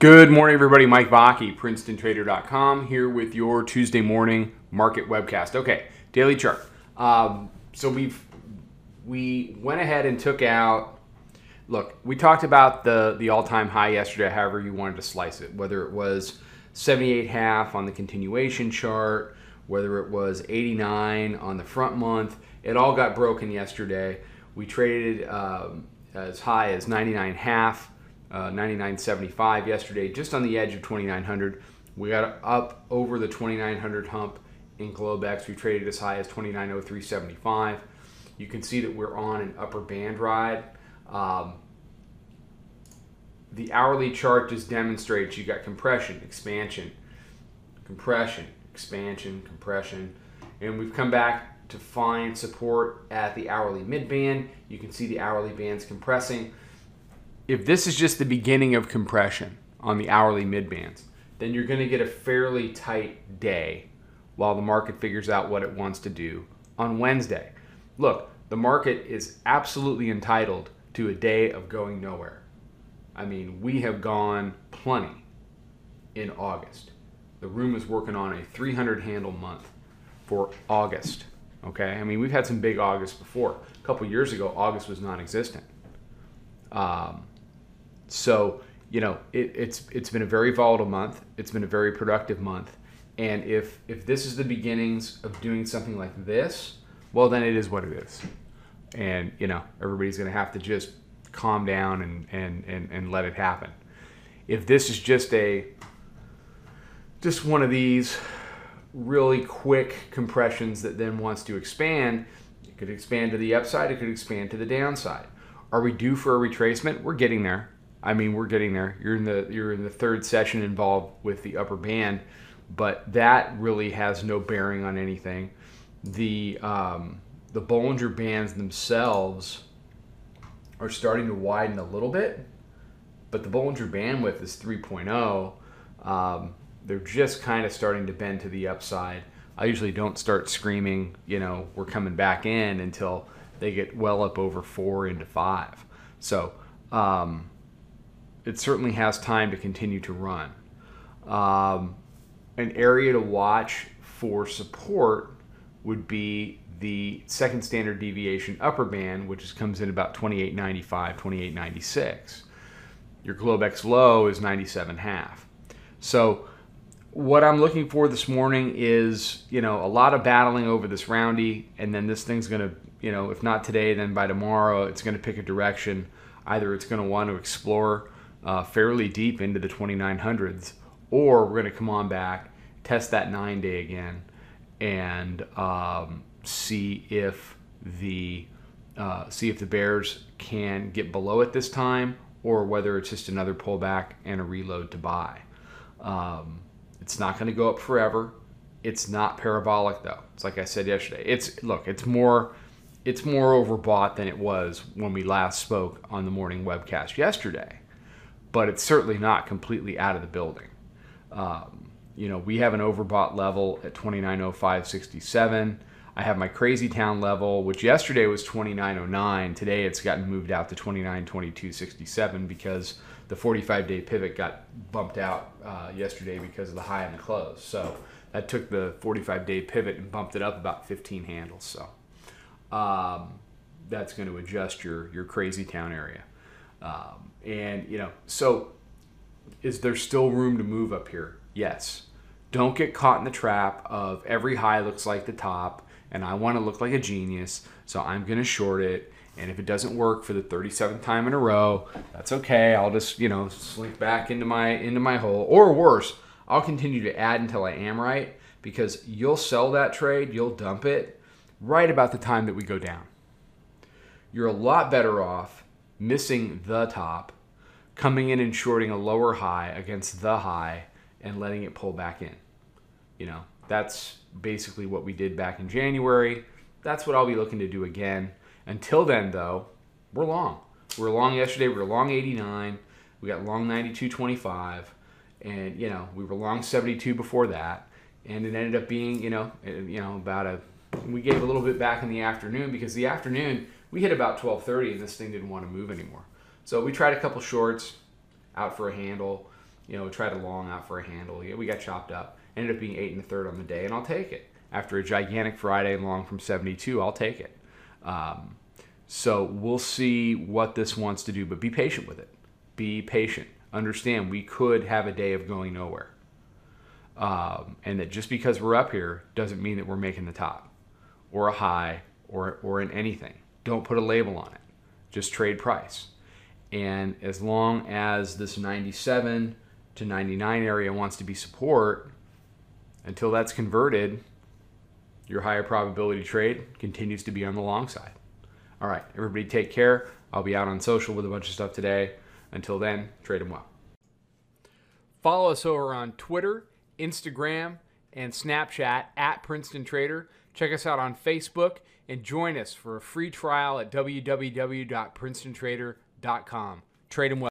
Good morning, everybody. Mike Vaki, PrincetonTrader.com, here with your Tuesday morning market webcast. Okay, daily chart. Um, so we've we went ahead and took out. Look, we talked about the the all time high yesterday. However, you wanted to slice it, whether it was 78 half on the continuation chart, whether it was 89 on the front month, it all got broken yesterday. We traded um, as high as 99 half uh, 99.75 yesterday, just on the edge of 2900. We got up over the 2900 hump in Globex. We traded as high as 2903.75. You can see that we're on an upper band ride. Um, the hourly chart just demonstrates you got compression, expansion, compression, expansion, compression, and we've come back to find support at the hourly mid band. You can see the hourly bands compressing if this is just the beginning of compression on the hourly mid bands, then you're going to get a fairly tight day while the market figures out what it wants to do on Wednesday. Look, the market is absolutely entitled to a day of going nowhere. I mean, we have gone plenty in August. The room is working on a 300 handle month for August. Okay, I mean, we've had some big August before. A couple years ago, August was non existent. Um, so you know it, it's it's been a very volatile month. It's been a very productive month, and if if this is the beginnings of doing something like this, well then it is what it is, and you know everybody's going to have to just calm down and, and and and let it happen. If this is just a just one of these really quick compressions that then wants to expand, it could expand to the upside, it could expand to the downside. Are we due for a retracement? We're getting there. I mean, we're getting there. You're in the you're in the third session involved with the upper band, but that really has no bearing on anything. The um, the Bollinger Bands themselves are starting to widen a little bit, but the Bollinger Bandwidth is 3.0. Um, they're just kind of starting to bend to the upside. I usually don't start screaming, you know, we're coming back in until they get well up over four into five. So, um, it certainly has time to continue to run. Um, an area to watch for support would be the second standard deviation upper band, which comes in about 2895, 2896. Your Globex low is 97.5. So what I'm looking for this morning is, you know, a lot of battling over this roundy, and then this thing's to, you know, if not today, then by tomorrow, it's to pick a direction. Either it's to want to explore uh, fairly deep into the 2900s, or we're going to come on back, test that nine day again, and um, see if the uh, see if the Bears can get below it this time, or whether it's just another pullback and a reload to buy. Um, it's not going to go up forever. It's not parabolic though. It's like I said yesterday. It's look, it's more it's more overbought than it was when we last spoke on the morning webcast yesterday but it's certainly not completely out of the building. Um, you know, we have an overbought level at 2905.67. I have my crazy town level, which yesterday was 2909. Today it's gotten moved out to 2922.67 because the 45 day pivot got bumped out uh, yesterday because of the high and the close. So that took the 45 day pivot and bumped it up about 15 handles. So um, that's going to adjust your, your crazy town area. Um, and, you know, so is there still room to move up here? Yes. Don't get caught in the trap of every high looks like the top and I want to look like a genius, so I'm going to short it. And if it doesn't work for the 37th time in a row, that's okay. I'll just, you know, slink back into my into my hole. Or worse, I'll continue to add until I am right because you'll sell that trade, you'll dump it right about the time that we go down. You're a lot better off missing the top, coming in and shorting a lower high against the high and letting it pull back in. You know, that's basically what we did back in January. That's what I'll be looking to do again. Until then, though, we're long. We are long yesterday. We were long 89. We got long 92.25. And, you know, we were long 72 before that. And it ended up being, you know, eh, you know, about a, we gave a little bit back in the afternoon because the afternoon, we hit about 12:30 and this thing didn't want to move anymore. So we tried a couple shorts out for a handle. You know, tried a long out for a handle. Yeah, we got chopped up. Ended up being eight and a third on the day, and I'll take it. After a gigantic Friday long from 72, I'll take it. Um, so we'll see what this wants to do, but be patient with it. Be patient. Understand we could have a day of going nowhere. Um, and that just because we're up here doesn't mean that we're making the top or a high or, or in anything. Don't put a label on it. Just trade price. And as long as this 97 to 99 area wants to be support, until that's converted, your higher probability trade continues to be on the long side. All right, everybody take care. I'll be out on social with a bunch of stuff today. Until then, trade them well. Follow us over on Twitter, Instagram, and Snapchat at Princeton Trader. Check us out on Facebook and join us for a free trial at www.princetontrader.com. Trade them well.